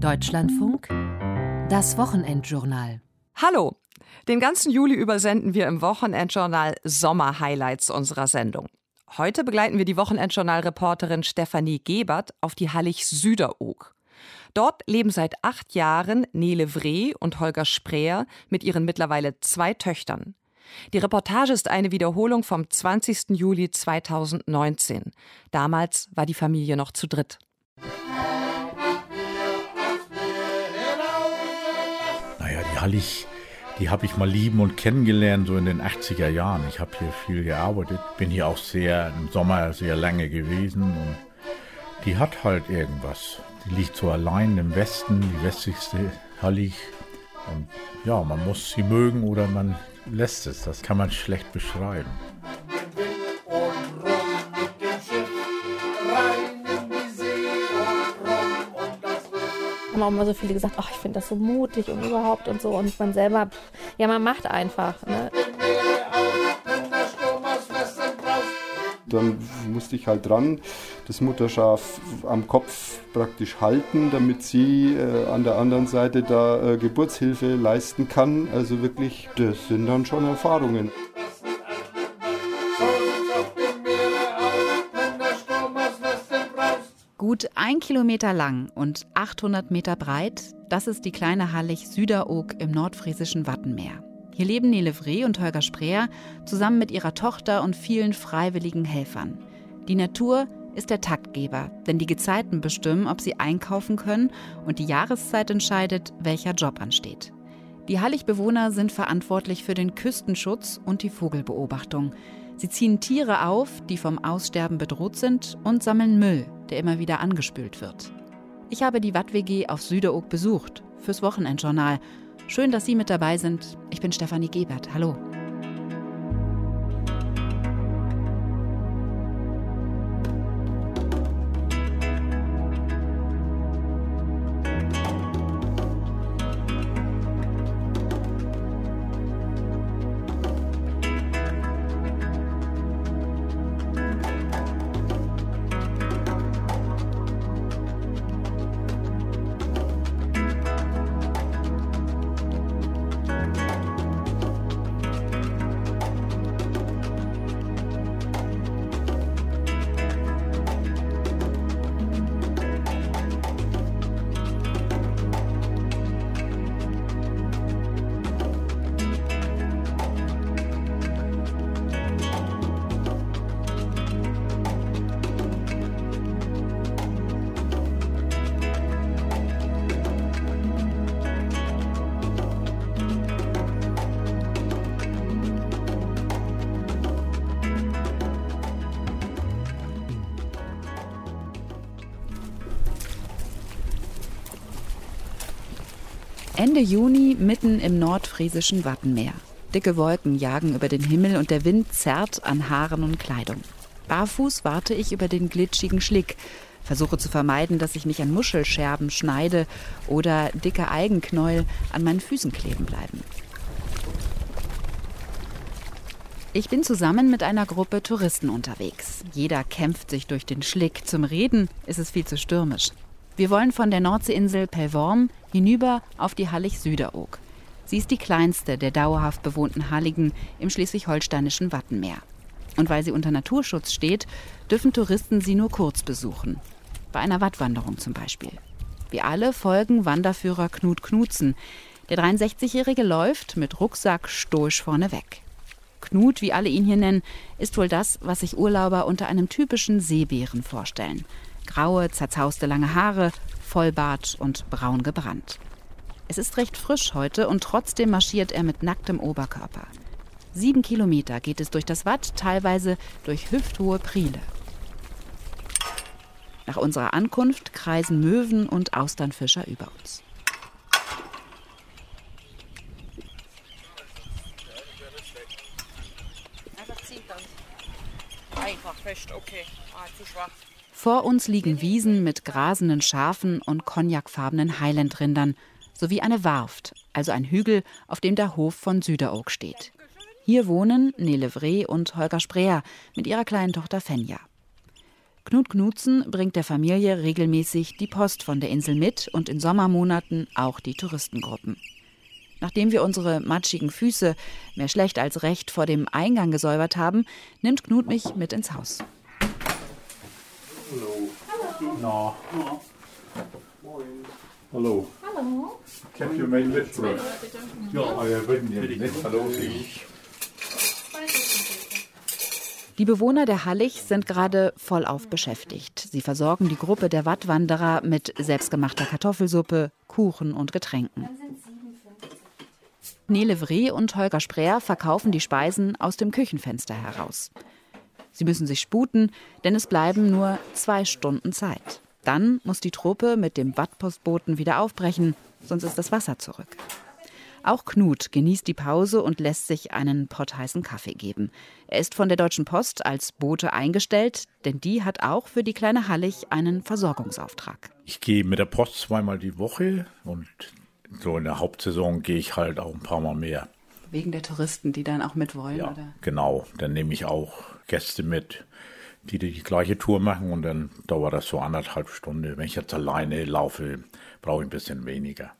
Deutschlandfunk, das Wochenendjournal. Hallo! Den ganzen Juli übersenden wir im Wochenendjournal Sommer-Highlights unserer Sendung. Heute begleiten wir die Wochenendjournal-Reporterin Stefanie Gebert auf die Hallig Süderoog. Dort leben seit acht Jahren Nele Vree und Holger Spreer mit ihren mittlerweile zwei Töchtern. Die Reportage ist eine Wiederholung vom 20. Juli 2019. Damals war die Familie noch zu dritt. Hallig, die habe ich mal lieben und kennengelernt, so in den 80er Jahren. Ich habe hier viel gearbeitet, bin hier auch sehr im Sommer sehr lange gewesen und die hat halt irgendwas. Die liegt so allein im Westen, die westlichste Hallig. Und ja, man muss sie mögen oder man lässt es. Das kann man schlecht beschreiben. Haben auch immer so viele gesagt, ach, ich finde das so mutig und überhaupt und so. Und man selber, ja, man macht einfach. Ne? Dann musste ich halt dran, das Mutterschaf am Kopf praktisch halten, damit sie äh, an der anderen Seite da äh, Geburtshilfe leisten kann. Also wirklich, das sind dann schon Erfahrungen. Gut ein Kilometer lang und 800 Meter breit, das ist die kleine Hallig Süderoog im nordfriesischen Wattenmeer. Hier leben Nele Vree und Holger Spreer zusammen mit ihrer Tochter und vielen freiwilligen Helfern. Die Natur ist der Taktgeber, denn die Gezeiten bestimmen, ob sie einkaufen können und die Jahreszeit entscheidet, welcher Job ansteht. Die Halligbewohner sind verantwortlich für den Küstenschutz und die Vogelbeobachtung. Sie ziehen Tiere auf, die vom Aussterben bedroht sind, und sammeln Müll, der immer wieder angespült wird. Ich habe die Watt-WG auf Süderoog besucht, fürs Wochenendjournal Schön, dass Sie mit dabei sind. Ich bin Stefanie Gebert. Hallo. Ende Juni mitten im nordfriesischen Wattenmeer. Dicke Wolken jagen über den Himmel und der Wind zerrt an Haaren und Kleidung. Barfuß warte ich über den glitschigen Schlick, versuche zu vermeiden, dass ich mich an Muschelscherben schneide oder dicke Algenknäuel an meinen Füßen kleben bleiben. Ich bin zusammen mit einer Gruppe Touristen unterwegs. Jeder kämpft sich durch den Schlick. Zum Reden ist es viel zu stürmisch. Wir wollen von der Nordseeinsel Pellworm hinüber auf die Hallig Süderoog. Sie ist die kleinste der dauerhaft bewohnten Halligen im schleswig-holsteinischen Wattenmeer. Und weil sie unter Naturschutz steht, dürfen Touristen sie nur kurz besuchen. Bei einer Wattwanderung zum Beispiel. Wir alle folgen Wanderführer Knut Knutzen. Der 63-Jährige läuft mit Rucksack stoisch vorneweg. Knut, wie alle ihn hier nennen, ist wohl das, was sich Urlauber unter einem typischen Seebären vorstellen graue, zerzauste lange Haare, Vollbart und braun gebrannt. Es ist recht frisch heute und trotzdem marschiert er mit nacktem Oberkörper. Sieben Kilometer geht es durch das Watt, teilweise durch hüfthohe Priele. Nach unserer Ankunft kreisen Möwen und Austernfischer über uns. Einfach fest, okay. Ah, zu schwach. Vor uns liegen Wiesen mit grasenden Schafen und cognacfarbenen Highlandrindern sowie eine Warft, also ein Hügel, auf dem der Hof von Süderoog steht. Hier wohnen Nele Vree und Holger Spreer mit ihrer kleinen Tochter Fenja. Knut Knutzen bringt der Familie regelmäßig die Post von der Insel mit und in Sommermonaten auch die Touristengruppen. Nachdem wir unsere matschigen Füße, mehr schlecht als recht, vor dem Eingang gesäubert haben, nimmt Knut mich mit ins Haus. Hallo. Hallo. Na. Hallo. Hallo. Ich habe hier meinen mitgebracht. Ja, euer Wind nicht. Hallo. Ich. Die Bewohner der Hallig sind gerade vollauf beschäftigt. Sie versorgen die Gruppe der Wattwanderer mit selbstgemachter Kartoffelsuppe, Kuchen und Getränken. Nele Vree und Holger Spreer verkaufen die Speisen aus dem Küchenfenster heraus. Sie müssen sich sputen, denn es bleiben nur zwei Stunden Zeit. Dann muss die Truppe mit dem Wattpostboten wieder aufbrechen, sonst ist das Wasser zurück. Auch Knut genießt die Pause und lässt sich einen Pott heißen Kaffee geben. Er ist von der Deutschen Post als Bote eingestellt, denn die hat auch für die kleine Hallig einen Versorgungsauftrag. Ich gehe mit der Post zweimal die Woche und so in der Hauptsaison gehe ich halt auch ein paar Mal mehr. Wegen der Touristen, die dann auch mit wollen, Ja, oder? genau. Dann nehme ich auch Gäste mit, die die gleiche Tour machen und dann dauert das so anderthalb Stunden. Wenn ich jetzt alleine laufe, brauche ich ein bisschen weniger.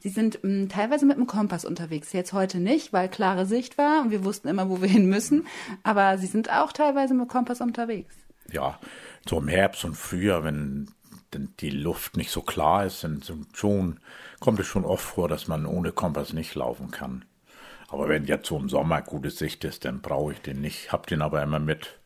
Sie sind m, teilweise mit dem Kompass unterwegs. Jetzt heute nicht, weil klare Sicht war und wir wussten immer, wo wir hin müssen. Aber Sie sind auch teilweise mit dem Kompass unterwegs. Ja, so im Herbst und Frühjahr, wenn die Luft nicht so klar ist, dann schon, kommt es schon oft vor, dass man ohne Kompass nicht laufen kann. Aber wenn jetzt so im Sommer gute Sicht ist, dann brauche ich den nicht. Hab den aber immer mit.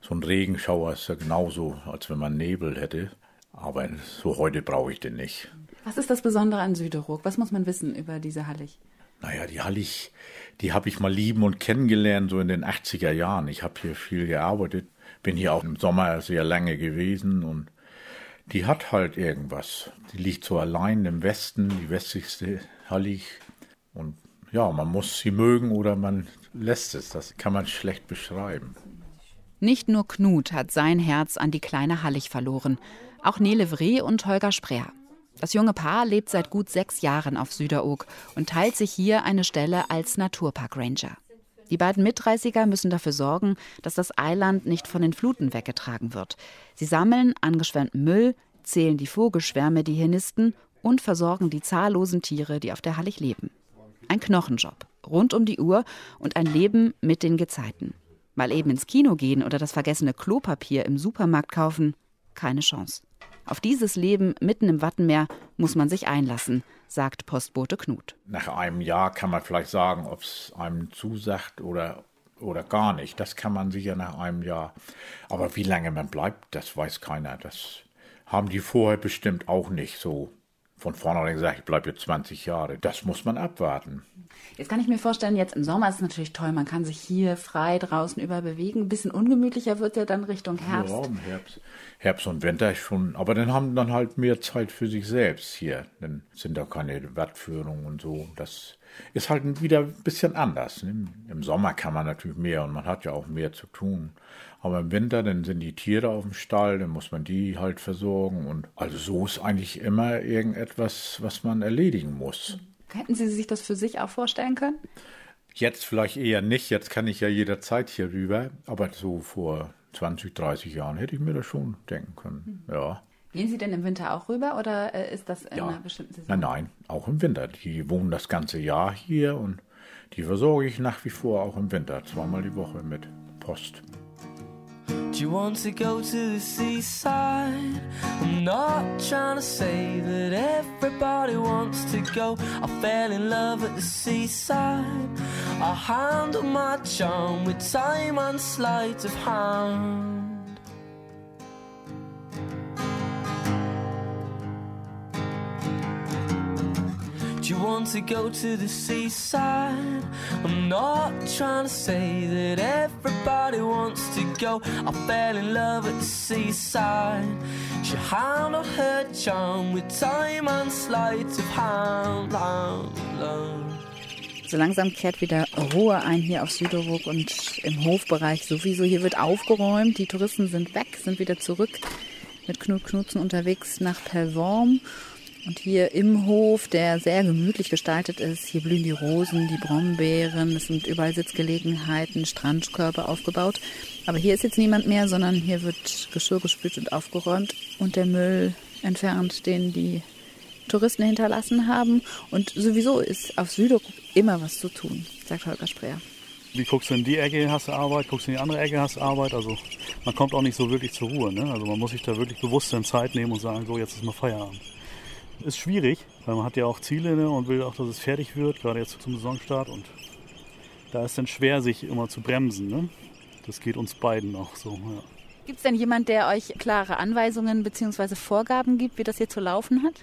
So ein Regenschauer ist ja genauso, als wenn man Nebel hätte. Aber so heute brauche ich den nicht. Was ist das Besondere an Süderoog? Was muss man wissen über diese Hallig? Naja, die Hallig, die habe ich mal lieben und kennengelernt, so in den 80er Jahren. Ich habe hier viel gearbeitet, bin hier auch im Sommer sehr lange gewesen und die hat halt irgendwas. Die liegt so allein im Westen, die westlichste Hallig. Und ja, man muss sie mögen oder man lässt es. Das kann man schlecht beschreiben. Nicht nur Knut hat sein Herz an die kleine Hallig verloren, auch Nele Vree und Holger Spreer. Das junge Paar lebt seit gut sechs Jahren auf Süderoog und teilt sich hier eine Stelle als Naturpark-Ranger. Die beiden Mitreißiger müssen dafür sorgen, dass das Eiland nicht von den Fluten weggetragen wird. Sie sammeln angeschwemmten Müll, zählen die Vogelschwärme, die hier nisten und versorgen die zahllosen Tiere, die auf der Hallig leben. Ein Knochenjob, rund um die Uhr und ein Leben mit den Gezeiten. Mal eben ins Kino gehen oder das vergessene Klopapier im Supermarkt kaufen, keine Chance. Auf dieses Leben mitten im Wattenmeer muss man sich einlassen, sagt Postbote Knut. Nach einem Jahr kann man vielleicht sagen, ob es einem zusagt oder, oder gar nicht. Das kann man sicher nach einem Jahr. Aber wie lange man bleibt, das weiß keiner. Das haben die vorher bestimmt auch nicht so von vornherein gesagt, ich bleibe jetzt 20 Jahre. Das muss man abwarten. Jetzt kann ich mir vorstellen, jetzt im Sommer ist es natürlich toll, man kann sich hier frei draußen überbewegen. Ein bisschen ungemütlicher wird ja dann Richtung Herbst. Ja, Herbst. Herbst und Winter schon. Aber dann haben dann halt mehr Zeit für sich selbst hier. Dann sind da keine Wattführungen und so. Das ist halt wieder ein bisschen anders. ne? Im Sommer kann man natürlich mehr und man hat ja auch mehr zu tun. Aber im Winter, dann sind die Tiere auf dem Stall, dann muss man die halt versorgen. Und also so ist eigentlich immer irgendetwas, was man erledigen muss. Hätten Sie sich das für sich auch vorstellen können? Jetzt vielleicht eher nicht, jetzt kann ich ja jederzeit hier rüber, aber so vor 20, 30 Jahren hätte ich mir das schon denken können. Ja. Gehen Sie denn im Winter auch rüber oder äh, ist das in Ja. einer bestimmten Saison? Nein, nein, auch im Winter. Die wohnen das ganze Jahr hier und die versorge ich nach wie vor auch im Winter, zweimal die Woche mit Post. Do you want to go to the seaside? I'm not trying to say that everybody wants to go. I fell in love at the seaside. I handle my charm with time and sleight of hand. You want to go to the seaside? I'm not trying to say that everybody wants to go. I fell in love at the seaside. She handled her charm with time and sleight of hand. So langsam kehrt wieder Ruhe ein hier auf Süderoog und im Hofbereich sowieso. Hier wird aufgeräumt, die Touristen sind weg, sind wieder zurück mit Knut Knutzen unterwegs nach Pellworm. Und hier im Hof, der sehr gemütlich gestaltet ist, hier blühen die Rosen, die Brombeeren, es sind überall Sitzgelegenheiten, Strandkörbe aufgebaut. Aber hier ist jetzt niemand mehr, sondern hier wird Geschirr gespült und aufgeräumt und der Müll entfernt, den die Touristen hinterlassen haben. Und sowieso ist auf Südok immer was zu tun, sagt Holger Spreer. Wie guckst du in die Ecke, hast du Arbeit, guckst du in die andere Ecke, hast du Arbeit. Also man kommt auch nicht so wirklich zur Ruhe. Ne? Also man muss sich da wirklich bewusst Zeit nehmen und sagen, so jetzt ist mal Feierabend. Ist schwierig, weil man hat ja auch Ziele ne? und will auch, dass es fertig wird, gerade jetzt zum Saisonstart. Und da ist dann schwer, sich immer zu bremsen. Ne? Das geht uns beiden auch so. Ja. Gibt es denn jemand, der euch klare Anweisungen bzw. Vorgaben gibt, wie das hier zu laufen hat?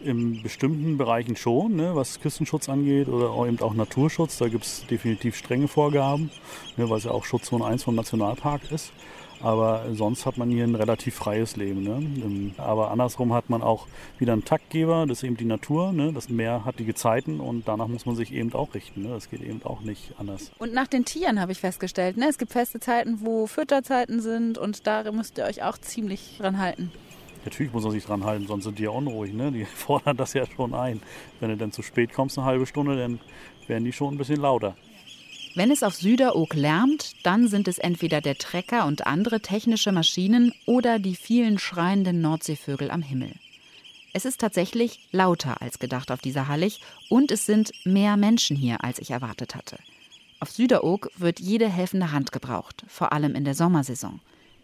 In bestimmten Bereichen schon, ne, was Küstenschutz angeht oder auch eben auch Naturschutz. Da gibt es definitiv strenge Vorgaben, ne, weil es ja auch Schutzzone 1 vom Nationalpark ist. Aber sonst hat man hier ein relativ freies Leben. Ne? Ähm, aber andersrum hat man auch wieder einen Taktgeber, das ist eben die Natur. Ne? Das Meer hat die Gezeiten und danach muss man sich eben auch richten. Ne? Das geht eben auch nicht anders. Und nach den Tieren habe ich festgestellt, ne? es gibt feste Zeiten, wo Fütterzeiten sind und da müsst ihr euch auch ziemlich dran halten. Natürlich muss man sich dran halten, sonst sind die ja unruhig. Ne? Die fordern das ja schon ein. Wenn du dann zu spät kommst, eine halbe Stunde, dann werden die schon ein bisschen lauter. Wenn es auf Süderoog lärmt, dann sind es entweder der Trecker und andere technische Maschinen oder die vielen schreienden Nordseevögel am Himmel. Es ist tatsächlich lauter als gedacht auf dieser Hallig und es sind mehr Menschen hier, als ich erwartet hatte. Auf Süderoog wird jede helfende Hand gebraucht, vor allem in der Sommersaison.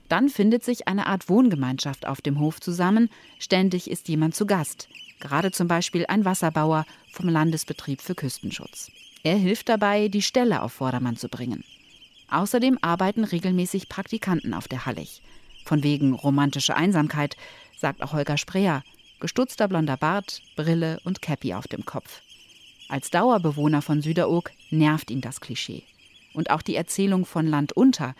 Dann findet sich eine Art Wohngemeinschaft auf dem Hof zusammen, ständig ist jemand zu Gast, gerade zum Beispiel ein Wasserbauer vom Landesbetrieb für Küstenschutz. Er hilft dabei, die Ställe auf Vordermann zu bringen. Außerdem arbeiten regelmäßig Praktikanten auf der Hallig. Von wegen romantische Einsamkeit, sagt auch Holger Spreer, gestutzter blonder Bart, Brille und Käppi auf dem Kopf. Als Dauerbewohner von Süderoog nervt ihn das Klischee. Und auch die Erzählung von Land unter,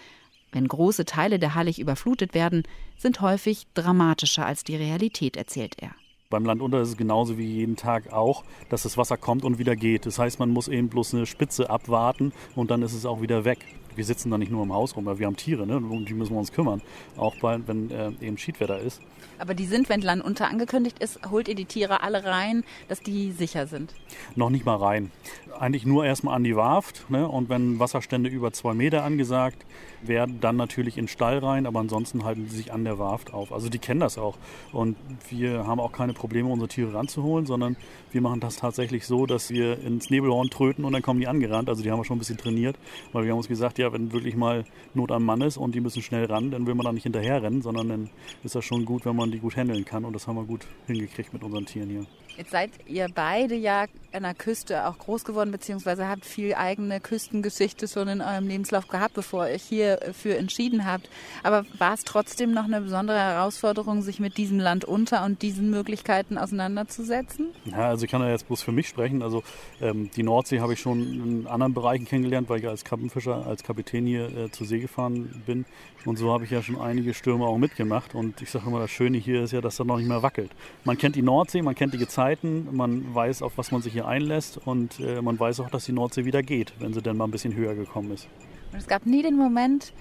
wenn große Teile der Hallig überflutet werden, sind häufig dramatischer als die Realität, erzählt er. Beim Land unter ist es genauso wie jeden Tag auch, dass das Wasser kommt und wieder geht. Das heißt, man muss eben bloß eine Spitze abwarten und dann ist es auch wieder weg. Wir sitzen da nicht nur im Haus rum, weil wir haben Tiere, ne? um die müssen wir uns kümmern, auch bei, wenn äh, eben Schiedwetter ist. Aber die sind, wenn Land unter angekündigt ist, holt ihr die Tiere alle rein, dass die sicher sind? Noch nicht mal rein. Eigentlich nur erstmal an die Warft ne? und wenn Wasserstände über zwei Meter angesagt werden, dann natürlich in den Stall rein, aber ansonsten halten sie sich an der Warft auf. Also die kennen das auch und wir haben auch keine Probleme, unsere Tiere ranzuholen, sondern wir machen das tatsächlich so, dass wir ins Nebelhorn tröten und dann kommen die angerannt. Also die haben wir schon ein bisschen trainiert, weil wir haben uns gesagt, ja, wenn wirklich mal Not am Mann ist und die müssen schnell ran, dann will man da nicht hinterher rennen, sondern dann ist das schon gut, wenn man die gut handeln kann. Und das haben wir gut hingekriegt mit unseren Tieren hier. Jetzt seid ihr beide ja an der Küste auch groß geworden, beziehungsweise habt viel eigene Küstengeschichte schon in eurem Lebenslauf gehabt, bevor ihr euch hierfür entschieden habt. Aber war es trotzdem noch eine besondere Herausforderung, sich mit diesem Land unter und diesen Möglichkeiten auseinanderzusetzen? Ja, also ich kann ja jetzt bloß für mich sprechen. Also ähm, die Nordsee habe ich schon in anderen Bereichen kennengelernt, weil ich als Kappenfischer, als Kapitän hier äh, zur See gefahren bin. Und so habe ich ja schon einige Stürme auch mitgemacht. Und ich sage immer, das Schöne hier ist ja, dass das noch nicht mehr wackelt. Man kennt die Nordsee, man kennt die Gezeiten Zeiten. Man weiß, auf was man sich hier einlässt und äh, man weiß auch, dass die Nordsee wieder geht, wenn sie dann mal ein bisschen höher gekommen ist. Und es gab nie den Moment,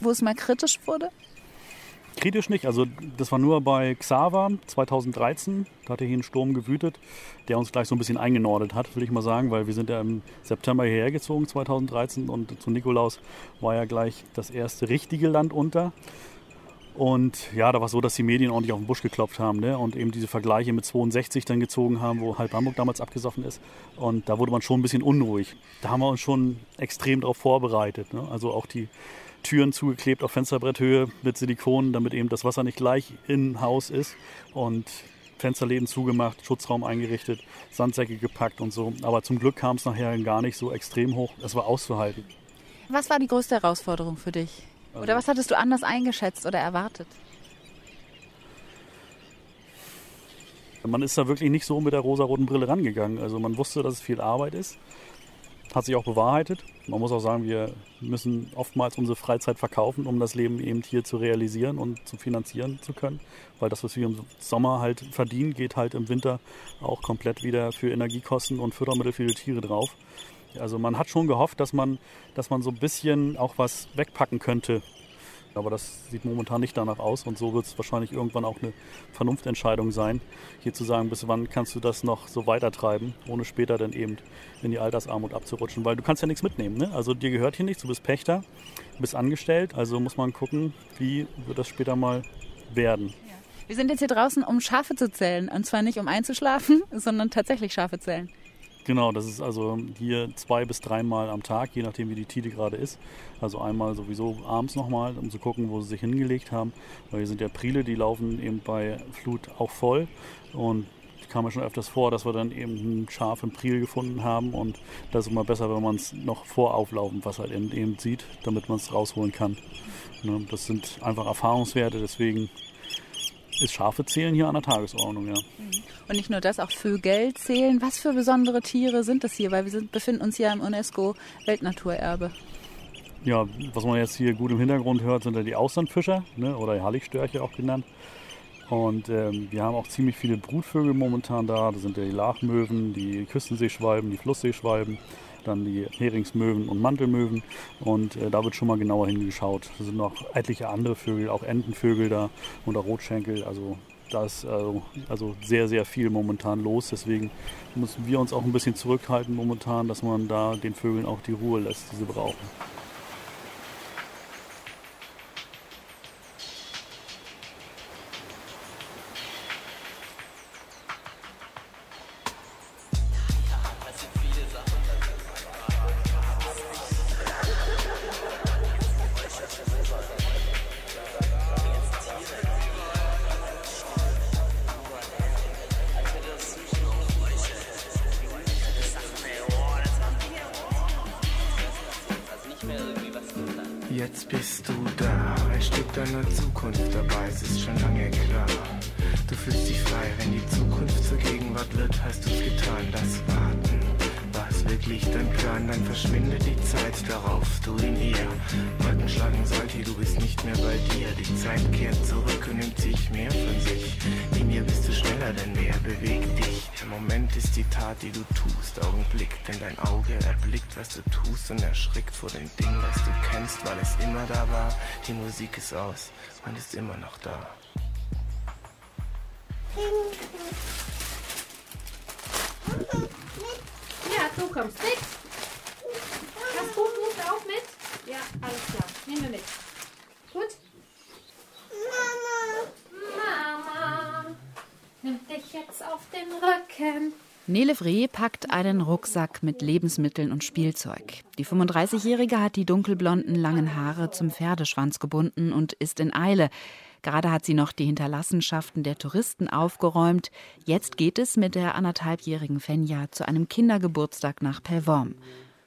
wo es mal kritisch wurde? Kritisch nicht. Also das war nur bei Xaver 2013. Da hat er hier einen Sturm gewütet, der uns gleich so ein bisschen eingenordet hat, will ich mal sagen, weil wir sind ja im September hierher gezogen 2013 und zu Nikolaus war ja gleich das erste richtige Land unter. Und ja, da war es so, dass die Medien ordentlich auf den Busch geklopft haben ne? und eben diese Vergleiche mit 62 dann gezogen haben, wo halb Hamburg damals abgesoffen ist. Und da wurde man schon ein bisschen unruhig. Da haben wir uns schon extrem darauf vorbereitet. Ne? Also auch die Türen zugeklebt auf Fensterbretthöhe mit Silikon, damit eben das Wasser nicht gleich im Haus ist. Und Fensterläden zugemacht, Schutzraum eingerichtet, Sandsäcke gepackt und so. Aber zum Glück kam es nachher gar nicht so extrem hoch. Es war auszuhalten. Was war die größte Herausforderung für dich? Oder was hattest du anders eingeschätzt oder erwartet? Man ist da wirklich nicht so mit der rosaroten Brille rangegangen. Also man wusste, dass es viel Arbeit ist. Hat sich auch bewahrheitet. Man muss auch sagen, wir müssen oftmals unsere Freizeit verkaufen, um das Leben eben hier zu realisieren und zu finanzieren zu können. Weil das, was wir im Sommer halt verdienen, geht halt im Winter auch komplett wieder für Energiekosten und Futtermittel für die Tiere drauf. Also man hat schon gehofft, dass man, dass man so ein bisschen auch was wegpacken könnte Aber das sieht momentan nicht danach aus und so wird es wahrscheinlich irgendwann auch eine Vernunftentscheidung sein, hier zu sagen, bis wann kannst du das noch so weitertreiben, ohne später dann eben in die Altersarmut abzurutschen. Weil du kannst ja nichts mitnehmen. Ne? Also dir gehört hier nichts, du bist Pächter, du bist angestellt, also muss man gucken, wie wird das später mal werden. Wir sind jetzt hier draußen, um Schafe zu zählen. Und zwar nicht um einzuschlafen, sondern tatsächlich Schafe zählen. Genau, das ist also hier zwei bis dreimal am Tag, je nachdem wie die Tide gerade ist. Also einmal sowieso abends nochmal, um zu gucken, wo sie sich hingelegt haben. Weil hier sind ja Priele, die laufen eben bei Flut auch voll. Und kam ja schon öfters vor, dass wir dann eben ein Schaf im Priel gefunden haben. Und das ist immer besser, wenn man es noch vor auflaufend Wasser eben sieht, damit man es rausholen kann. Ne, das sind einfach Erfahrungswerte, deswegen ist Schafe zählen hier an der Tagesordnung, ja. Und nicht nur das, auch Vögel zählen. Was für besondere Tiere sind das hier? Weil wir sind, befinden uns ja im UNESCO-Weltnaturerbe. Ja, was man jetzt hier gut im Hintergrund hört, sind ja die Auslandfischer ne, oder Halligstörche auch genannt. Und ähm, wir haben auch ziemlich viele Brutvögel momentan da. Das sind ja die Lachmöwen, die Küstenseeschwalben, die Flussseeschwalben dann die Heringsmöwen und Mantelmöwen. Und äh, da wird schon mal genauer hingeschaut. Es sind noch etliche andere Vögel, auch Entenvögel da und auch Rotschenkel. Also da ist also, also sehr, sehr viel momentan los. Deswegen müssen wir uns auch ein bisschen zurückhalten momentan, dass man da den Vögeln auch die Ruhe lässt, die sie brauchen. Nele Vree packt einen Rucksack mit Lebensmitteln und Spielzeug. Die 35-Jährige hat die dunkelblonden langen Haare zum Pferdeschwanz gebunden und ist in Eile. Gerade hat sie noch die Hinterlassenschaften der Touristen aufgeräumt. Jetzt geht es mit der anderthalbjährigen Fenja zu einem Kindergeburtstag nach Pelvorm.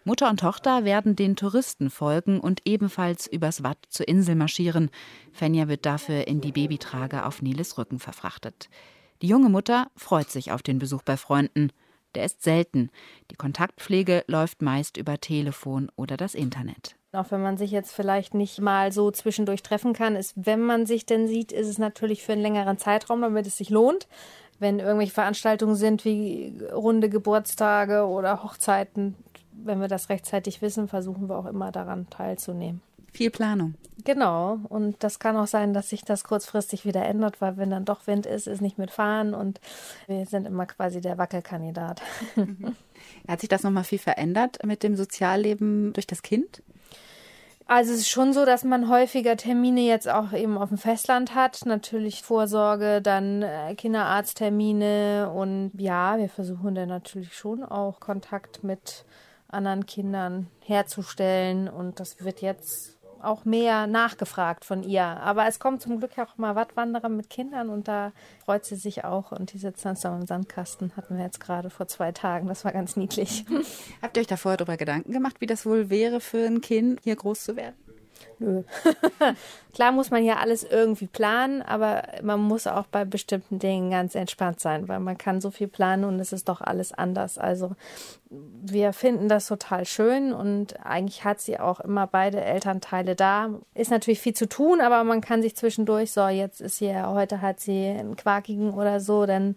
Mutter und Tochter werden den Touristen folgen und ebenfalls übers Watt zur Insel marschieren. Fenja wird dafür in die Babytrage auf Neles Rücken verfrachtet. Die junge Mutter freut sich auf den Besuch bei Freunden. Der ist selten. Die Kontaktpflege läuft meist über Telefon oder das Internet. Auch wenn man sich jetzt vielleicht nicht mal so zwischendurch treffen kann, ist, wenn man sich denn sieht, ist es natürlich für einen längeren Zeitraum, damit es sich lohnt. Wenn irgendwelche Veranstaltungen sind wie runde Geburtstage oder Hochzeiten, wenn wir das rechtzeitig wissen, versuchen wir auch immer daran teilzunehmen. Viel Planung. Genau. Und das kann auch sein, dass sich das kurzfristig wieder ändert, weil wenn dann doch Wind ist, ist nicht mitfahren und wir sind immer quasi der Wackelkandidat. Hat sich das nochmal viel verändert mit dem Sozialleben durch das Kind? Also es ist schon so, dass man häufiger Termine jetzt auch eben auf dem Festland hat. Natürlich Vorsorge, dann äh, Kinderarzttermine und ja, wir versuchen dann natürlich schon auch Kontakt mit anderen Kindern herzustellen und das wird jetzt auch mehr nachgefragt von ihr. Aber es kommt zum Glück auch mal Wattwanderer mit Kindern und da freut sie sich auch. Und die sitzen dann zusammen im Sandkasten, hatten wir jetzt gerade vor zwei Tagen. Das war ganz niedlich. Habt ihr euch da vorher darüber Gedanken gemacht, wie das wohl wäre für ein Kind, hier groß zu werden? Nö. Klar muss man ja alles irgendwie planen, aber man muss auch bei bestimmten Dingen ganz entspannt sein, weil man kann so viel planen und es ist doch alles anders. Also wir finden das total schön und eigentlich hat sie auch immer beide Elternteile da. Ist natürlich viel zu tun, aber man kann sich zwischendurch, so jetzt ist sie, heute hat sie einen Quakigen oder so, dann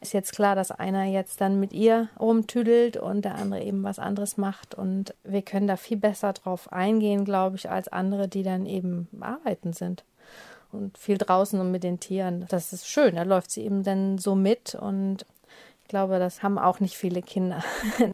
ist jetzt klar, dass einer jetzt dann mit ihr rumtüdelt und der andere eben was anderes macht und wir können da viel besser drauf eingehen, glaube ich, als andere die dann eben arbeiten sind und viel draußen und mit den Tieren. Das ist schön, da läuft sie eben dann so mit und ich glaube, das haben auch nicht viele Kinder.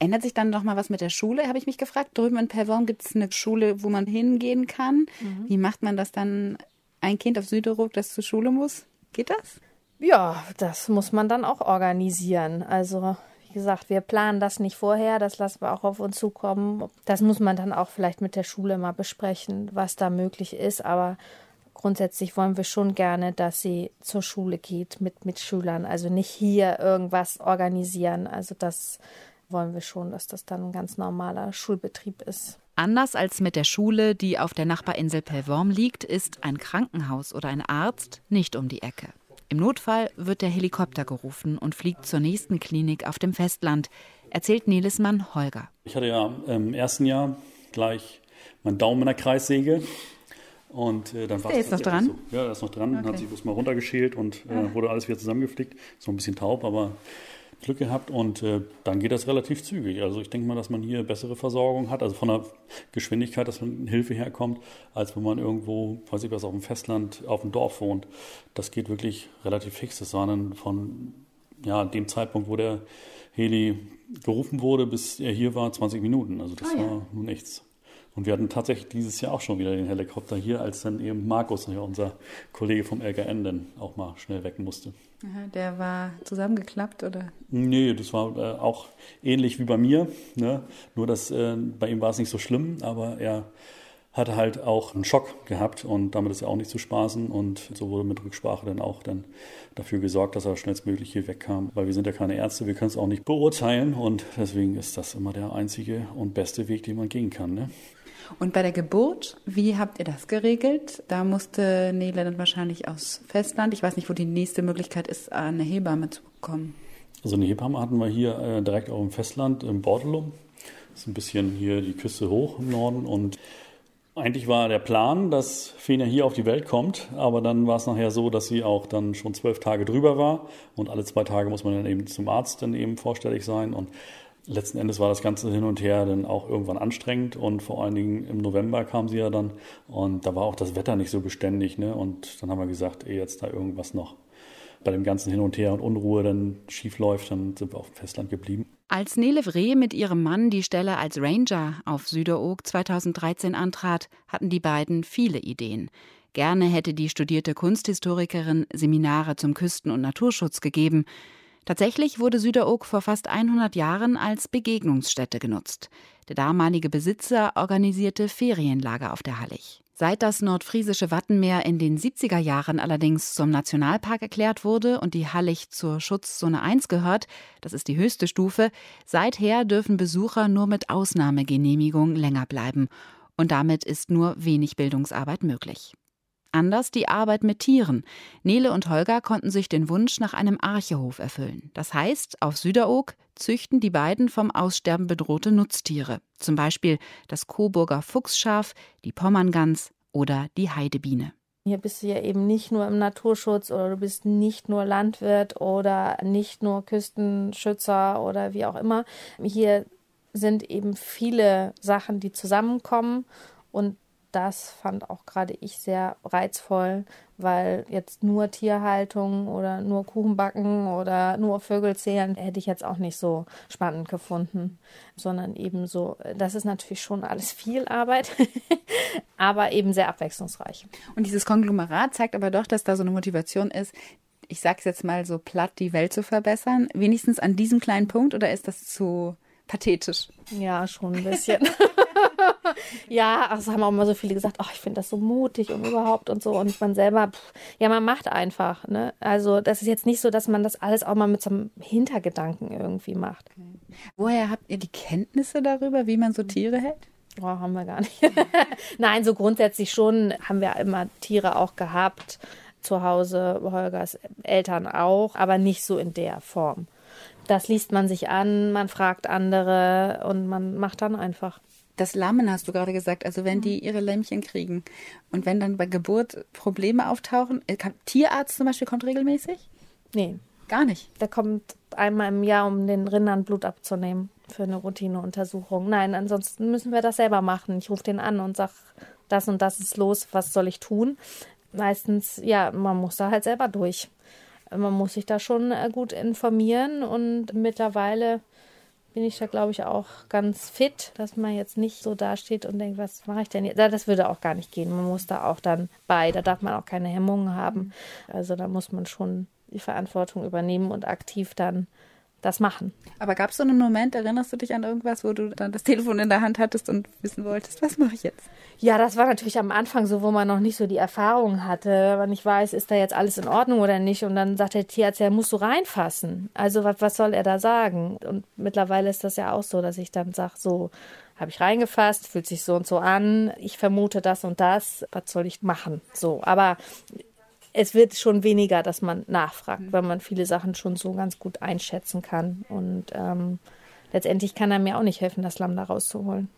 Ändert sich dann noch mal was mit der Schule, habe ich mich gefragt. Drüben in Pervorm gibt es eine Schule, wo man hingehen kann. Mhm. Wie macht man das dann? Ein Kind auf Süderoog, das zur Schule muss? Geht das? Ja, das muss man dann auch organisieren. Also wie gesagt, wir planen das nicht vorher, das lassen wir auch auf uns zukommen. Das muss man dann auch vielleicht mit der Schule mal besprechen, was da möglich ist. Aber grundsätzlich wollen wir schon gerne, dass sie zur Schule geht mit Mitschülern. Also nicht hier irgendwas organisieren. Also das wollen wir schon, dass das dann ein ganz normaler Schulbetrieb ist. Anders als mit der Schule, die auf der Nachbarinsel Pellworm liegt, ist ein Krankenhaus oder ein Arzt nicht um die Ecke. Im Notfall wird der Helikopter gerufen und fliegt zur nächsten Klinik auf dem Festland, erzählt Nelismann Holger. Ich hatte ja im ersten Jahr gleich meinen Daumen in der Kreissäge und äh, dann war der ist noch dran? So. Ja, der ist noch dran. Okay. Hat sich bloß mal runtergeschält und äh, ah. wurde alles wieder zusammengeflickt. Ist noch ein bisschen taub, aber Glück gehabt und äh, dann geht das relativ zügig. Also ich denke mal, dass man hier bessere Versorgung hat, also von der Geschwindigkeit, dass man Hilfe herkommt, als wenn man irgendwo, weiß ich was, auf dem Festland, auf dem Dorf wohnt. Das geht wirklich relativ fix. Das war dann von ja, dem Zeitpunkt, wo der Heli gerufen wurde, bis er hier war, 20 Minuten. Also das ah, ja. war nun nichts. Und wir hatten tatsächlich dieses Jahr auch schon wieder den Helikopter hier, als dann eben Markus, unser Kollege vom LGN, dann auch mal schnell weg musste. Aha, der war zusammengeklappt, oder? Nee, das war äh, auch ähnlich wie bei mir. Ne? Nur, dass äh, bei ihm war es nicht so schlimm, aber er hatte halt auch einen Schock gehabt und damit ist er auch nicht zu spaßen. Und so wurde mit Rücksprache dann auch dann dafür gesorgt, dass er schnellstmöglich hier wegkam. Weil wir sind ja keine Ärzte, wir können es auch nicht beurteilen und deswegen ist das immer der einzige und beste Weg, den man gehen kann. Ne? Und bei der Geburt, wie habt ihr das geregelt? Da musste Nele dann wahrscheinlich aus Festland. Ich weiß nicht, wo die nächste Möglichkeit ist, eine Hebamme zu bekommen. Also eine Hebamme hatten wir hier äh, direkt auf dem Festland im Bordelum. Das ist ein bisschen hier die Küste hoch im Norden und eigentlich war der Plan, dass Fenia hier auf die Welt kommt, aber dann war es nachher so, dass sie auch dann schon zwölf Tage drüber war und alle zwei Tage muss man dann eben zum Arzt dann eben vorstellig sein und letzten Endes war das Ganze hin und her dann auch irgendwann anstrengend und vor allen Dingen im November kam sie ja dann und da war auch das Wetter nicht so beständig. Ne? Und dann haben wir gesagt, eh jetzt da irgendwas noch bei dem ganzen Hin und Her und Unruhe dann schief läuft, dann sind wir auf dem Festland geblieben. Als Nele Vree mit ihrem Mann die Stelle als Ranger auf Süderoog 2013 antrat, hatten die beiden viele Ideen. Gerne hätte die studierte Kunsthistorikerin Seminare zum Küsten- und Naturschutz gegeben. Tatsächlich wurde Süderoog vor fast 100 Jahren als Begegnungsstätte genutzt. Der damalige Besitzer organisierte Ferienlager auf der Hallig. Seit das nordfriesische Wattenmeer in den 70er Jahren allerdings zum Nationalpark erklärt wurde und die Hallig zur Schutzzone 1 gehört, das ist die höchste Stufe, seither dürfen Besucher nur mit Ausnahmegenehmigung länger bleiben. Und damit ist nur wenig Bildungsarbeit möglich. Anders die Arbeit mit Tieren. Nele und Holger konnten sich den Wunsch nach einem Archehof erfüllen. Das heißt, auf Süderoog züchten die beiden vom Aussterben bedrohte Nutztiere. Zum Beispiel das Coburger Fuchsschaf, die Pommerngans oder die Heidebiene. Hier bist du ja eben nicht nur im Naturschutz oder du bist nicht nur Landwirt oder nicht nur Küstenschützer oder wie auch immer. Hier sind eben viele Sachen, die zusammenkommen und das fand auch gerade ich sehr reizvoll, weil jetzt nur Tierhaltung oder nur Kuchenbacken oder nur Vögel zählen hätte ich jetzt auch nicht so spannend gefunden, sondern eben so, das ist natürlich schon alles viel Arbeit, aber eben sehr abwechslungsreich. Und dieses Konglomerat zeigt aber doch, dass da so eine Motivation ist, ich sag's jetzt mal so platt, die Welt zu verbessern, wenigstens an diesem kleinen Punkt oder ist das zu pathetisch? Ja, schon ein bisschen. ja, das haben auch immer so viele gesagt, oh, ich finde das so mutig und überhaupt und so. Und man selber, pff, ja, man macht einfach. Ne? Also das ist jetzt nicht so, dass man das alles auch mal mit so einem Hintergedanken irgendwie macht. Okay. Woher habt ihr die Kenntnisse darüber, wie man so Tiere hält? Oh, haben wir gar nicht. Nein, so grundsätzlich schon haben wir immer Tiere auch gehabt. Zu Hause, Holgers Eltern auch, aber nicht so in der Form. Das liest man sich an, man fragt andere und man macht dann einfach. Das Lammen hast du gerade gesagt, also wenn die ihre Lämmchen kriegen und wenn dann bei Geburt Probleme auftauchen, äh, Tierarzt zum Beispiel kommt regelmäßig? Nee. Gar nicht. Der kommt einmal im Jahr, um den Rindern Blut abzunehmen für eine Routineuntersuchung. Nein, ansonsten müssen wir das selber machen. Ich rufe den an und sage, das und das ist los, was soll ich tun? Meistens, ja, man muss da halt selber durch. Man muss sich da schon äh, gut informieren und mittlerweile bin ich da, glaube ich, auch ganz fit, dass man jetzt nicht so dasteht und denkt, was mache ich denn jetzt? Das würde auch gar nicht gehen. Man muss da auch dann bei, da darf man auch keine Hemmungen haben. Also da muss man schon die Verantwortung übernehmen und aktiv dann das machen. Aber gab es so einen Moment, erinnerst du dich an irgendwas, wo du dann das Telefon in der Hand hattest und wissen wolltest, was mache ich jetzt? Ja, das war natürlich am Anfang so, wo man noch nicht so die Erfahrung hatte, wenn man nicht weiß, ist da jetzt alles in Ordnung oder nicht. Und dann sagt der Tierarzt, ja, musst du reinfassen. Also was, was soll er da sagen? Und mittlerweile ist das ja auch so, dass ich dann sage, so, habe ich reingefasst, fühlt sich so und so an, ich vermute das und das, was soll ich machen? So, aber es wird schon weniger, dass man nachfragt, mhm. weil man viele Sachen schon so ganz gut einschätzen kann. Und ähm, letztendlich kann er mir auch nicht helfen, das Lamm da rauszuholen.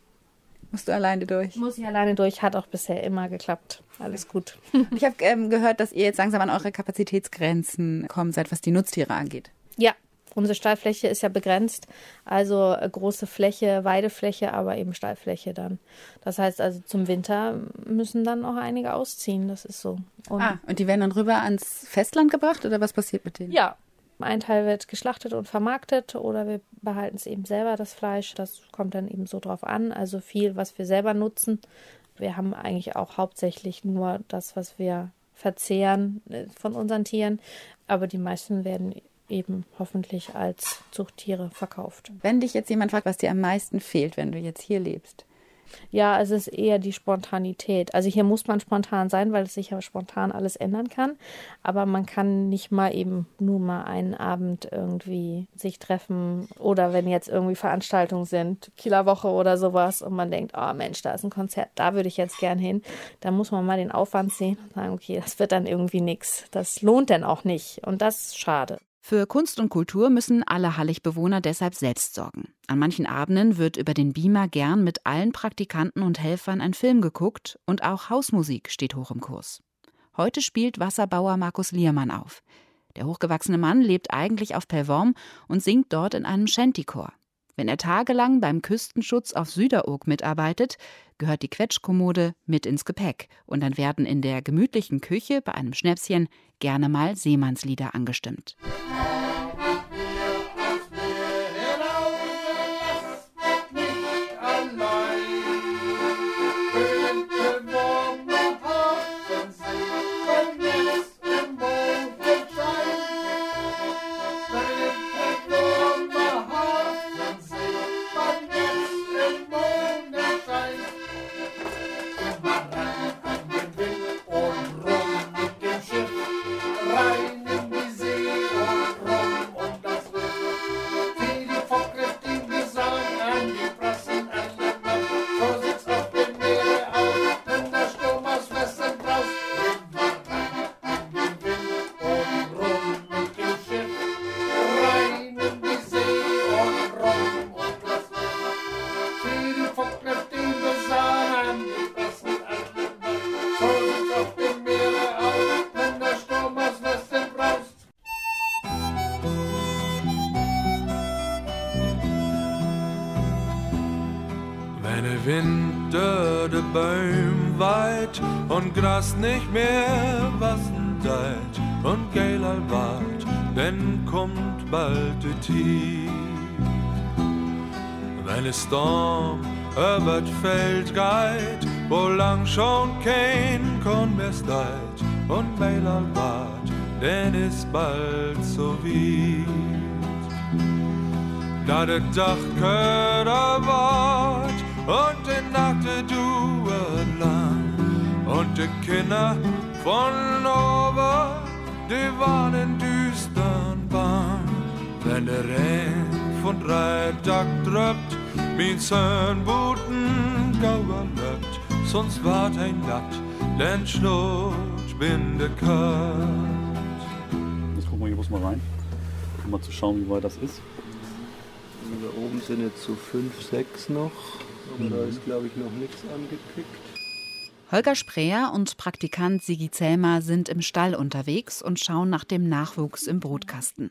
Musst du alleine durch? Muss ich alleine durch, hat auch bisher immer geklappt. Alles gut. Ich habe ähm, gehört, dass ihr jetzt langsam an eure Kapazitätsgrenzen kommen seid, was die Nutztiere angeht. Ja, Unsere Stallfläche ist ja begrenzt, also äh, große Fläche, Weidefläche, aber eben Stallfläche dann. Das heißt also zum Winter müssen dann auch einige ausziehen, das ist so. Und ah, und die werden dann rüber ans Festland gebracht oder was passiert mit denen? Ja, ein Teil wird geschlachtet und vermarktet oder wir behalten es eben selber, das Fleisch. Das kommt dann eben so drauf an. Also viel, was wir selber nutzen. Wir haben eigentlich auch hauptsächlich nur das, was wir verzehren äh, von unseren Tieren. Aber die meisten werden eben hoffentlich als Zuchttiere verkauft. Wenn dich jetzt jemand fragt, was dir am meisten fehlt, wenn du jetzt hier lebst, ja, es ist eher die Spontanität. Also hier muss man spontan sein, weil es sich ja spontan alles ändern kann. Aber man kann nicht mal eben nur mal einen Abend irgendwie sich treffen oder wenn jetzt irgendwie Veranstaltungen sind, Kieler Woche oder sowas und man denkt, oh Mensch, da ist ein Konzert, da würde ich jetzt gern hin. Dann muss man mal den Aufwand sehen und sagen, okay, das wird dann irgendwie nichts. Das lohnt denn auch nicht. Und das ist schade. Für Kunst und Kultur müssen alle Halligbewohner deshalb selbst sorgen. An manchen Abenden wird über den Beamer gern mit allen Praktikanten und Helfern ein Film geguckt und auch Hausmusik steht hoch im Kurs. Heute spielt Wasserbauer Markus Liermann auf. Der hochgewachsene Mann lebt eigentlich auf Pelvorm und singt dort in einem Shantychor. Wenn er tagelang beim Küstenschutz auf Süderoog mitarbeitet, gehört die Quetschkommode mit ins Gepäck und dann werden in der gemütlichen Küche bei einem Schnäpschen gerne mal Seemannslieder angestimmt. Gras nicht mehr wassen deit und geiler wart, denn kommt bald die Tief. Wenn es Storm über Feld geht, wo lang schon kein Korn mehr steit und geiler wart, denn ist bald so weit. Da der Dach wart und die Kinder von over, die waren in düstern Bahn. Wenn der Regen von drei Tag tröppt, min Sönbuten gauer löpt, sonst wart ein Natt, denn Schnurrt bin der Kalt. Jetzt gucken wir hier muss mal rein, um mal zu schauen, wie weit das ist. Da oben sind jetzt so fünf, sechs noch, aber mhm. da ist glaube ich noch nichts angekickt. Holger Spreer und Praktikant Sigi Zellmer sind im Stall unterwegs und schauen nach dem Nachwuchs im Brutkasten.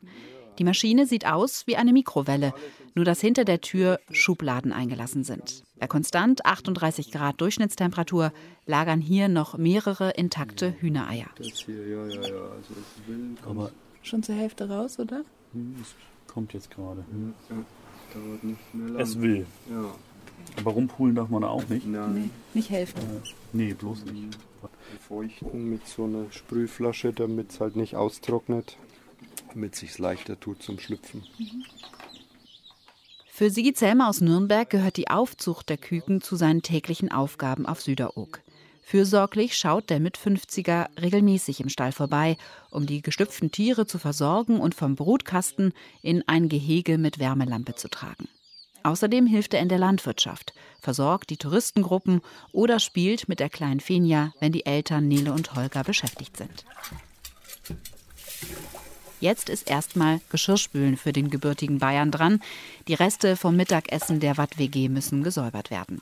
Die Maschine sieht aus wie eine Mikrowelle, nur dass hinter der Tür Schubladen eingelassen sind. Bei konstant 38 Grad Durchschnittstemperatur lagern hier noch mehrere intakte Hühnereier. Aber Schon zur Hälfte raus, oder? es kommt jetzt gerade. Es will. Aber rumpulen darf man da auch nicht. nein. Nicht Hälfte. Nee, bloß nicht. Feuchten mit so einer Sprühflasche, damit es halt nicht austrocknet, damit es sich leichter tut zum Schlüpfen. Für Sigi Zellmer aus Nürnberg gehört die Aufzucht der Küken zu seinen täglichen Aufgaben auf Süderoog. Fürsorglich schaut der Mit-50er regelmäßig im Stall vorbei, um die geschlüpften Tiere zu versorgen und vom Brutkasten in ein Gehege mit Wärmelampe zu tragen. Außerdem hilft er in der Landwirtschaft, versorgt die Touristengruppen oder spielt mit der kleinen Finja, wenn die Eltern Nele und Holger beschäftigt sind. Jetzt ist erstmal Geschirrspülen für den gebürtigen Bayern dran. Die Reste vom Mittagessen der Watt-WG müssen gesäubert werden.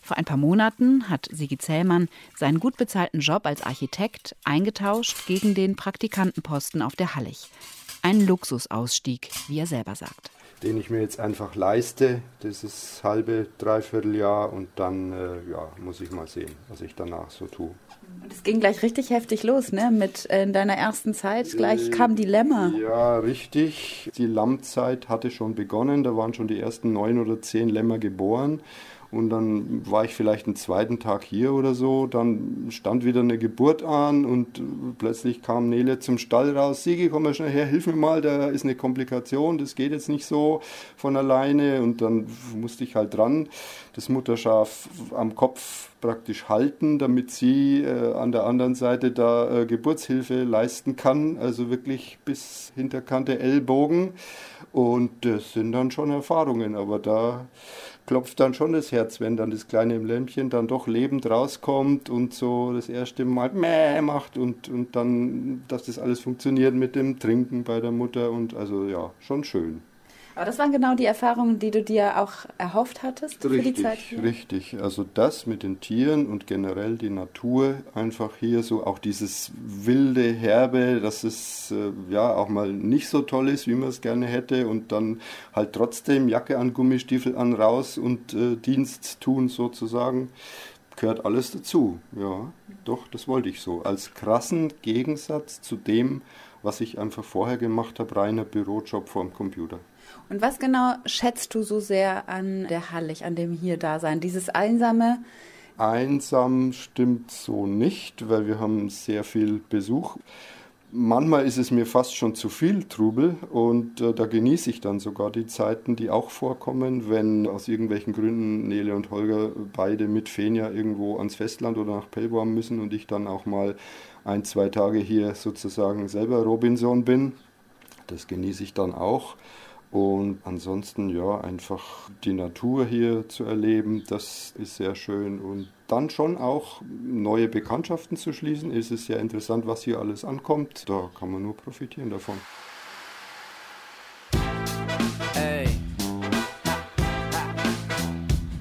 Vor ein paar Monaten hat Sigi Zellmann seinen gut bezahlten Job als Architekt eingetauscht gegen den Praktikantenposten auf der Hallig. Ein Luxusausstieg, wie er selber sagt. Den ich mir jetzt einfach leiste, das ist halbe, dreiviertel Jahr und dann äh, ja, muss ich mal sehen, was ich danach so tue. Und es ging gleich richtig heftig los, ne? Mit äh, in deiner ersten Zeit gleich kam Dilemma. Ja, richtig. Die Lammzeit hatte schon begonnen. Da waren schon die ersten neun oder zehn Lämmer geboren. Und dann war ich vielleicht einen zweiten Tag hier oder so. Dann stand wieder eine Geburt an und plötzlich kam Nele zum Stall raus. Sigi, komm mal schnell her, hilf mir mal, da ist eine Komplikation, das geht jetzt nicht so von alleine. Und dann musste ich halt dran, das Mutterschaf am Kopf praktisch halten, damit sie äh, an der anderen Seite da äh, Geburtshilfe leisten kann. Also wirklich bis Hinterkante Ellbogen. Und das sind dann schon Erfahrungen, aber da klopft dann schon das Herz, wenn dann das kleine Lämmchen dann doch lebend rauskommt und so das erste Mal Mäh macht und, und dann, dass das alles funktioniert mit dem Trinken bei der Mutter und also ja, schon schön. Aber das waren genau die Erfahrungen, die du dir auch erhofft hattest für die Richtig, Zeit hier. richtig. Also das mit den Tieren und generell die Natur einfach hier so auch dieses wilde Herbe, dass es äh, ja auch mal nicht so toll ist, wie man es gerne hätte und dann halt trotzdem Jacke an, Gummistiefel an, raus und äh, Dienst tun sozusagen, gehört alles dazu. Ja, doch, das wollte ich so. Als krassen Gegensatz zu dem, was ich einfach vorher gemacht habe, reiner Bürojob vorm Computer. Und was genau schätzt du so sehr an der Hallig, an dem hier Dasein? Dieses einsame, Einsam stimmt so nicht, weil wir haben sehr viel Besuch. Manchmal ist es mir fast schon zu viel Trubel und äh, da genieße ich dann sogar die Zeiten, die auch vorkommen, wenn aus irgendwelchen Gründen Nele und Holger beide mit Fenja irgendwo ans Festland oder nach Pellworm müssen und ich dann auch mal ein, zwei Tage hier sozusagen selber Robinson bin. Das genieße ich dann auch. Und ansonsten, ja, einfach die Natur hier zu erleben, das ist sehr schön. Und dann schon auch neue Bekanntschaften zu schließen. Es ist sehr interessant, was hier alles ankommt. Da kann man nur profitieren davon. Ey.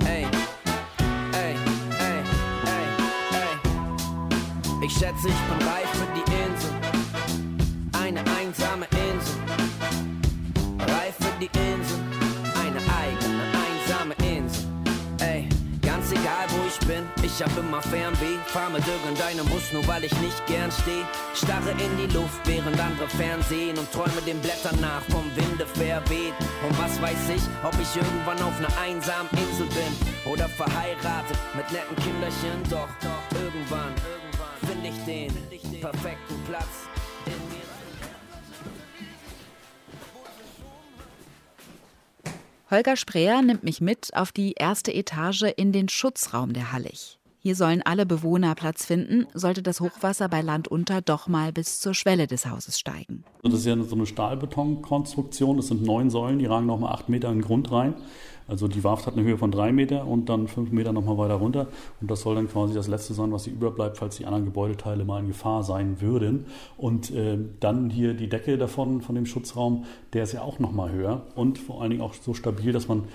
Ey. Ey. Ey. Ey. Ey. Ich schätze, ich bin die Insel. Eine eigene einsame Insel. Ey, ganz egal wo ich bin, ich hab immer Fernweh. Fahr mit irgendeinem Bus, nur weil ich nicht gern steh. Starre in die Luft, während andere Fernsehen und träume den Blättern nach, vom Winde verweht. Und was weiß ich, ob ich irgendwann auf einer einsamen Insel bin oder verheiratet mit netten Kinderchen. Doch, doch, irgendwann, irgendwann finde ich den perfekten Platz Holger Spreer nimmt mich mit auf die erste Etage in den Schutzraum der Hallig. Hier sollen alle Bewohner Platz finden, sollte das Hochwasser bei Land unter doch mal bis zur Schwelle des Hauses steigen. Das ist ja so eine Stahlbetonkonstruktion. Das sind neun Säulen, die ragen nochmal acht Meter in den Grund rein. Also die Warft hat eine Höhe von drei Meter und dann fünf Meter nochmal weiter runter. Und das soll dann quasi das letzte sein, was hier überbleibt, falls die anderen Gebäudeteile mal in Gefahr sein würden. Und äh, dann hier die Decke davon, von dem Schutzraum, der ist ja auch nochmal höher und vor allen Dingen auch so stabil, dass man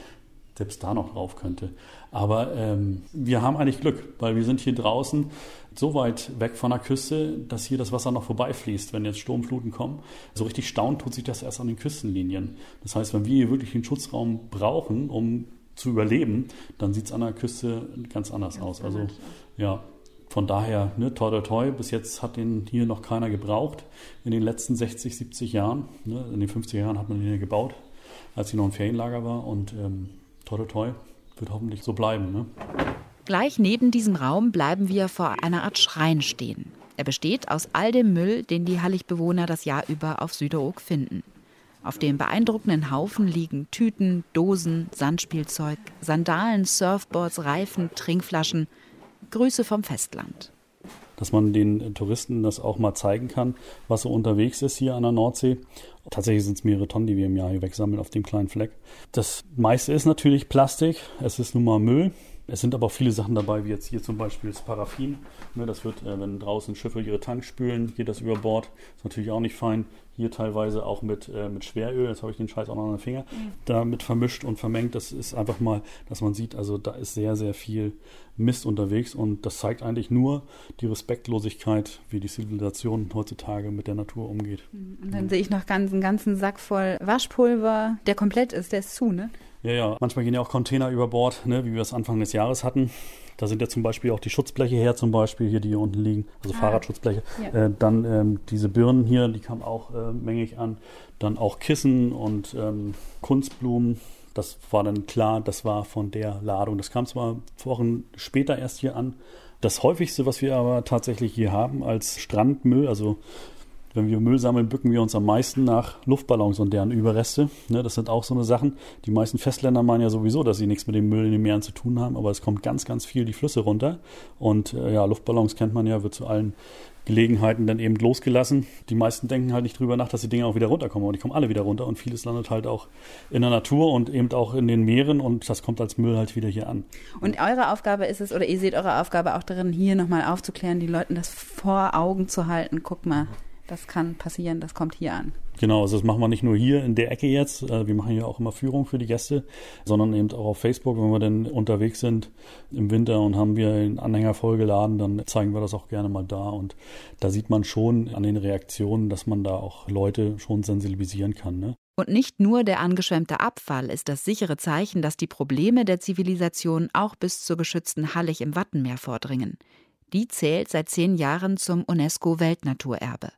selbst da noch drauf könnte. Aber ähm, wir haben eigentlich Glück, weil wir sind hier draußen so weit weg von der Küste, dass hier das Wasser noch vorbeifließt, wenn jetzt Sturmfluten kommen. So richtig staunen tut sich das erst an den Küstenlinien. Das heißt, wenn wir hier wirklich den Schutzraum brauchen, um zu überleben, dann sieht es an der Küste ganz anders ganz aus. Also ja, von daher, ne, toi, toi, toi, bis jetzt hat den hier noch keiner gebraucht. In den letzten 60, 70 Jahren, ne, in den 50er Jahren hat man den hier gebaut, als hier noch ein Ferienlager war. Und ähm, toi, toi, toi, wird hoffentlich so bleiben. Ne? Gleich neben diesem Raum bleiben wir vor einer Art Schrein stehen. Er besteht aus all dem Müll, den die Halligbewohner das Jahr über auf Süderoog finden. Auf dem beeindruckenden Haufen liegen Tüten, Dosen, Sandspielzeug, Sandalen, Surfboards, Reifen, Trinkflaschen. Grüße vom Festland. Dass man den Touristen das auch mal zeigen kann, was so unterwegs ist hier an der Nordsee. Tatsächlich sind es mehrere Tonnen, die wir im Jahr hier wegsammeln auf dem kleinen Fleck. Das meiste ist natürlich Plastik. Es ist nun mal Müll. Es sind aber auch viele Sachen dabei, wie jetzt hier zum Beispiel das Paraffin. Ne, das wird, äh, wenn draußen Schiffe ihre Tanks spülen, geht das über Bord. Ist natürlich auch nicht fein. Hier teilweise auch mit, äh, mit Schweröl. Jetzt habe ich den Scheiß auch noch an den Finger. Mhm. Damit vermischt und vermengt. Das ist einfach mal, dass man sieht, also da ist sehr, sehr viel Mist unterwegs. Und das zeigt eigentlich nur die Respektlosigkeit, wie die Zivilisation heutzutage mit der Natur umgeht. Mhm. Und dann sehe ich noch ganz, einen ganzen Sack voll Waschpulver, der komplett ist, der ist zu, ne? Ja, ja. Manchmal gehen ja auch Container über Bord, ne, wie wir es Anfang des Jahres hatten. Da sind ja zum Beispiel auch die Schutzbleche her, zum Beispiel hier, die hier unten liegen, also ah, Fahrradschutzbleche. Ja. Äh, dann ähm, diese Birnen hier, die kamen auch äh, mängig an. Dann auch Kissen und ähm, Kunstblumen. Das war dann klar, das war von der Ladung. Das kam zwar Wochen später erst hier an. Das häufigste, was wir aber tatsächlich hier haben als Strandmüll, also wenn wir Müll sammeln, bücken wir uns am meisten nach Luftballons und deren Überreste. Ne, das sind auch so eine Sachen. Die meisten Festländer meinen ja sowieso, dass sie nichts mit dem Müll in den Meeren zu tun haben, aber es kommt ganz, ganz viel die Flüsse runter. Und äh, ja, Luftballons kennt man ja, wird zu allen Gelegenheiten dann eben losgelassen. Die meisten denken halt nicht drüber nach, dass die Dinge auch wieder runterkommen, aber die kommen alle wieder runter und vieles landet halt auch in der Natur und eben auch in den Meeren und das kommt als Müll halt wieder hier an. Und eure Aufgabe ist es, oder ihr seht eure Aufgabe auch darin, hier nochmal aufzuklären, die Leuten das vor Augen zu halten. Guck mal, das kann passieren, das kommt hier an. Genau, also das machen wir nicht nur hier in der Ecke jetzt. Äh, wir machen hier auch immer Führung für die Gäste, sondern eben auch auf Facebook, wenn wir dann unterwegs sind im Winter und haben wir einen Anhänger vollgeladen, dann zeigen wir das auch gerne mal da. Und da sieht man schon an den Reaktionen, dass man da auch Leute schon sensibilisieren kann. Ne? Und nicht nur der angeschwemmte Abfall ist das sichere Zeichen, dass die Probleme der Zivilisation auch bis zur geschützten Hallig im Wattenmeer vordringen. Die zählt seit zehn Jahren zum UNESCO-Weltnaturerbe.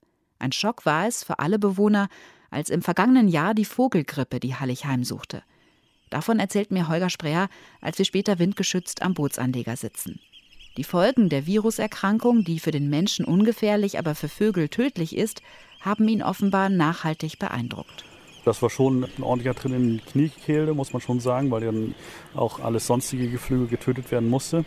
Ein Schock war es für alle Bewohner, als im vergangenen Jahr die Vogelgrippe die Hallig heimsuchte. Davon erzählt mir Holger Spreer, als wir später windgeschützt am Bootsanleger sitzen. Die Folgen der Viruserkrankung, die für den Menschen ungefährlich, aber für Vögel tödlich ist, haben ihn offenbar nachhaltig beeindruckt. Das war schon ein ordentlicher Tritt in die Kniekehle, muss man schon sagen, weil dann auch alles sonstige Geflügel getötet werden musste.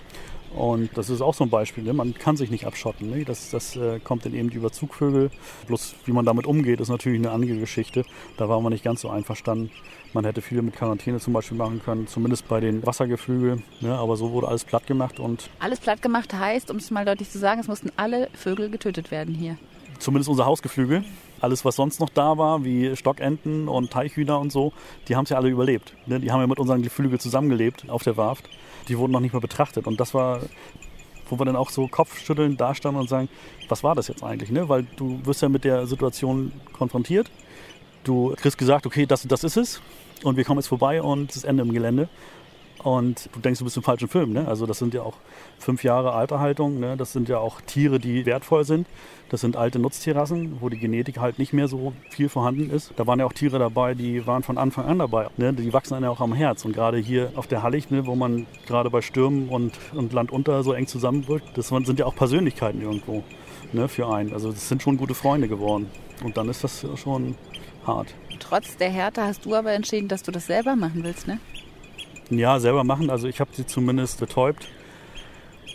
Und das ist auch so ein Beispiel. Ne? Man kann sich nicht abschotten. Ne? Das, das äh, kommt dann eben über Zugvögel. Bloß wie man damit umgeht, ist natürlich eine andere Geschichte. Da war man nicht ganz so einverstanden. Man hätte viele mit Quarantäne zum Beispiel machen können, zumindest bei den Wassergeflügel. Ne? Aber so wurde alles platt gemacht. Und alles platt gemacht heißt, um es mal deutlich zu sagen, es mussten alle Vögel getötet werden hier. Zumindest unser Hausgeflügel. Alles, was sonst noch da war, wie Stockenten und Teichhühner und so, die haben es ja alle überlebt. Ne? Die haben ja mit unseren Geflügel zusammengelebt auf der Warft die wurden noch nicht mal betrachtet. Und das war, wo wir dann auch so kopfschüttelnd dastanden und sagen, was war das jetzt eigentlich? Ne? Weil du wirst ja mit der Situation konfrontiert. Du kriegst gesagt, okay, das, das ist es. Und wir kommen jetzt vorbei und es ist Ende im Gelände. Und du denkst, du bist im falschen Film. Ne? Also das sind ja auch fünf Jahre Alterhaltung. Ne? Das sind ja auch Tiere, die wertvoll sind. Das sind alte Nutztierrassen, wo die Genetik halt nicht mehr so viel vorhanden ist. Da waren ja auch Tiere dabei, die waren von Anfang an dabei. Ne? Die wachsen dann ja auch am Herz. Und gerade hier auf der Hallig, ne, wo man gerade bei Stürmen und, und Land unter so eng zusammenwirkt, das sind ja auch Persönlichkeiten irgendwo ne, für einen. Also das sind schon gute Freunde geworden. Und dann ist das schon hart. Trotz der Härte hast du aber entschieden, dass du das selber machen willst, ne? Ja, selber machen. Also ich habe sie zumindest betäubt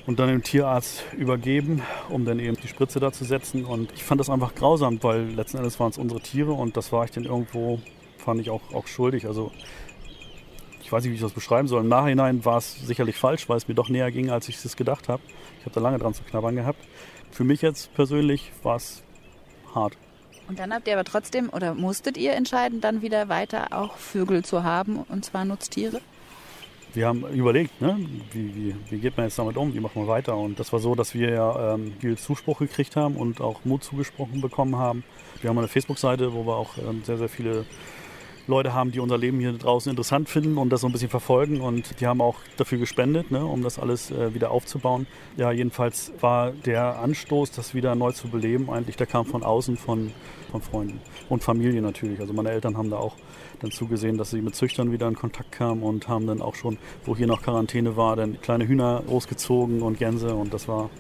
und dann dem Tierarzt übergeben, um dann eben die Spritze da zu setzen. Und ich fand das einfach grausam, weil letzten Endes waren es unsere Tiere und das war ich dann irgendwo, fand ich auch, auch schuldig. Also ich weiß nicht, wie ich das beschreiben soll. Im Nachhinein war es sicherlich falsch, weil es mir doch näher ging, als ich es gedacht habe. Ich habe da lange dran zu knabbern gehabt. Für mich jetzt persönlich war es hart. Und dann habt ihr aber trotzdem oder musstet ihr entscheiden, dann wieder weiter auch Vögel zu haben, und zwar Nutztiere? Wir haben überlegt, ne, wie, wie, wie, geht man jetzt damit um, wie machen wir weiter. Und das war so, dass wir ja ähm, viel Zuspruch gekriegt haben und auch Mut zugesprochen bekommen haben. Wir haben eine Facebook-Seite, wo wir auch ähm, sehr, sehr viele Leute haben, die unser Leben hier draußen interessant finden und das so ein bisschen verfolgen. Und die haben auch dafür gespendet, ne, um das alles äh, wieder aufzubauen. Ja, jedenfalls war der Anstoß, das wieder neu zu beleben, eigentlich, der kam von außen, von, von Freunden und Familie natürlich. Also meine Eltern haben da auch dann zugesehen, dass sie mit Züchtern wieder in Kontakt kamen und haben dann auch schon, wo hier noch Quarantäne war, dann kleine Hühner großgezogen und Gänse und das war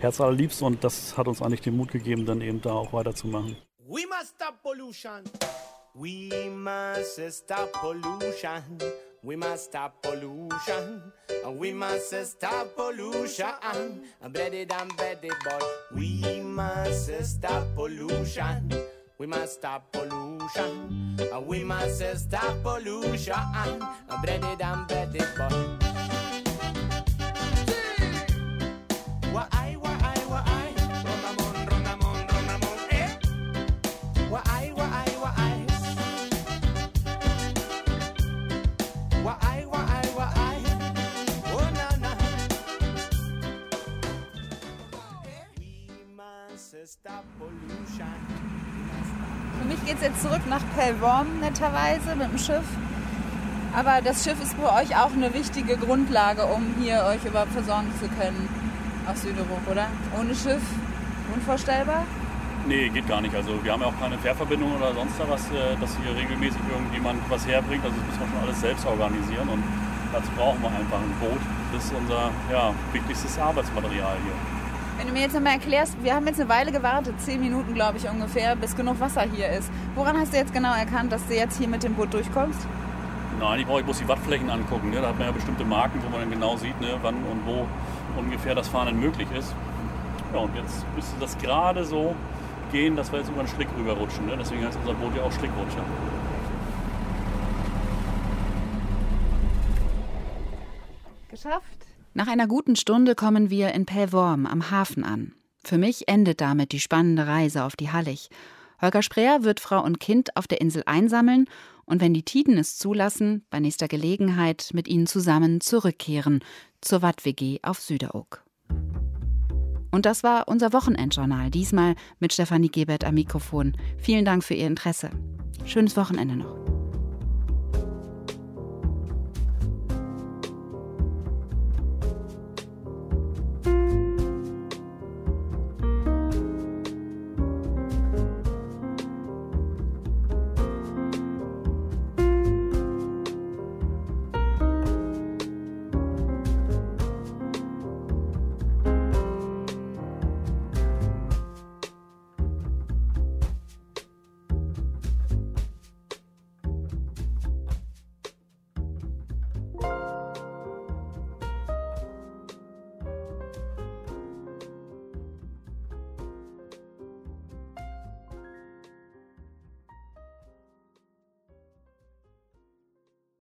herzallerliebst und das hat uns eigentlich den Mut gegeben, dann eben da auch weiterzumachen. We must stop pollution. We must stop pollution. We must stop pollution. We must stop pollution. Bedded and bedded, but we must stop pollution. We must stop pollution. We must stop pollution. Bedded and bedded, but. Für es jetzt zurück nach Pellworm, netterweise, mit dem Schiff. Aber das Schiff ist für euch auch eine wichtige Grundlage, um hier euch überhaupt versorgen zu können auf Süderup, oder? Ohne Schiff unvorstellbar? Nee, geht gar nicht. Also wir haben ja auch keine Fährverbindung oder sonst was, äh, dass hier regelmäßig irgendjemand was herbringt. Also das müssen wir schon alles selbst organisieren und dazu brauchen wir einfach ein Boot. Das ist unser ja, wichtigstes Arbeitsmaterial hier. Wenn du mir jetzt nochmal erklärst, wir haben jetzt eine Weile gewartet, zehn Minuten glaube ich ungefähr, bis genug Wasser hier ist. Woran hast du jetzt genau erkannt, dass du jetzt hier mit dem Boot durchkommst? Nein, ich brauche ich muss die Wattflächen angucken. Ne? Da hat man ja bestimmte Marken, wo man dann genau sieht, ne? wann und wo ungefähr das Fahren möglich ist. Ja, und jetzt müsste das gerade so gehen, dass wir jetzt über den Schlick rüberrutschen. Ne? Deswegen heißt unser Boot ja auch Schlickrutscher. Geschafft. Nach einer guten Stunde kommen wir in Pellworm am Hafen an. Für mich endet damit die spannende Reise auf die Hallig. Holger Spreer wird Frau und Kind auf der Insel einsammeln und wenn die Tiden es zulassen, bei nächster Gelegenheit mit ihnen zusammen zurückkehren zur Watt-WG auf Süderoog. Und das war unser Wochenendjournal, diesmal mit Stefanie Gebert am Mikrofon. Vielen Dank für Ihr Interesse. Schönes Wochenende noch.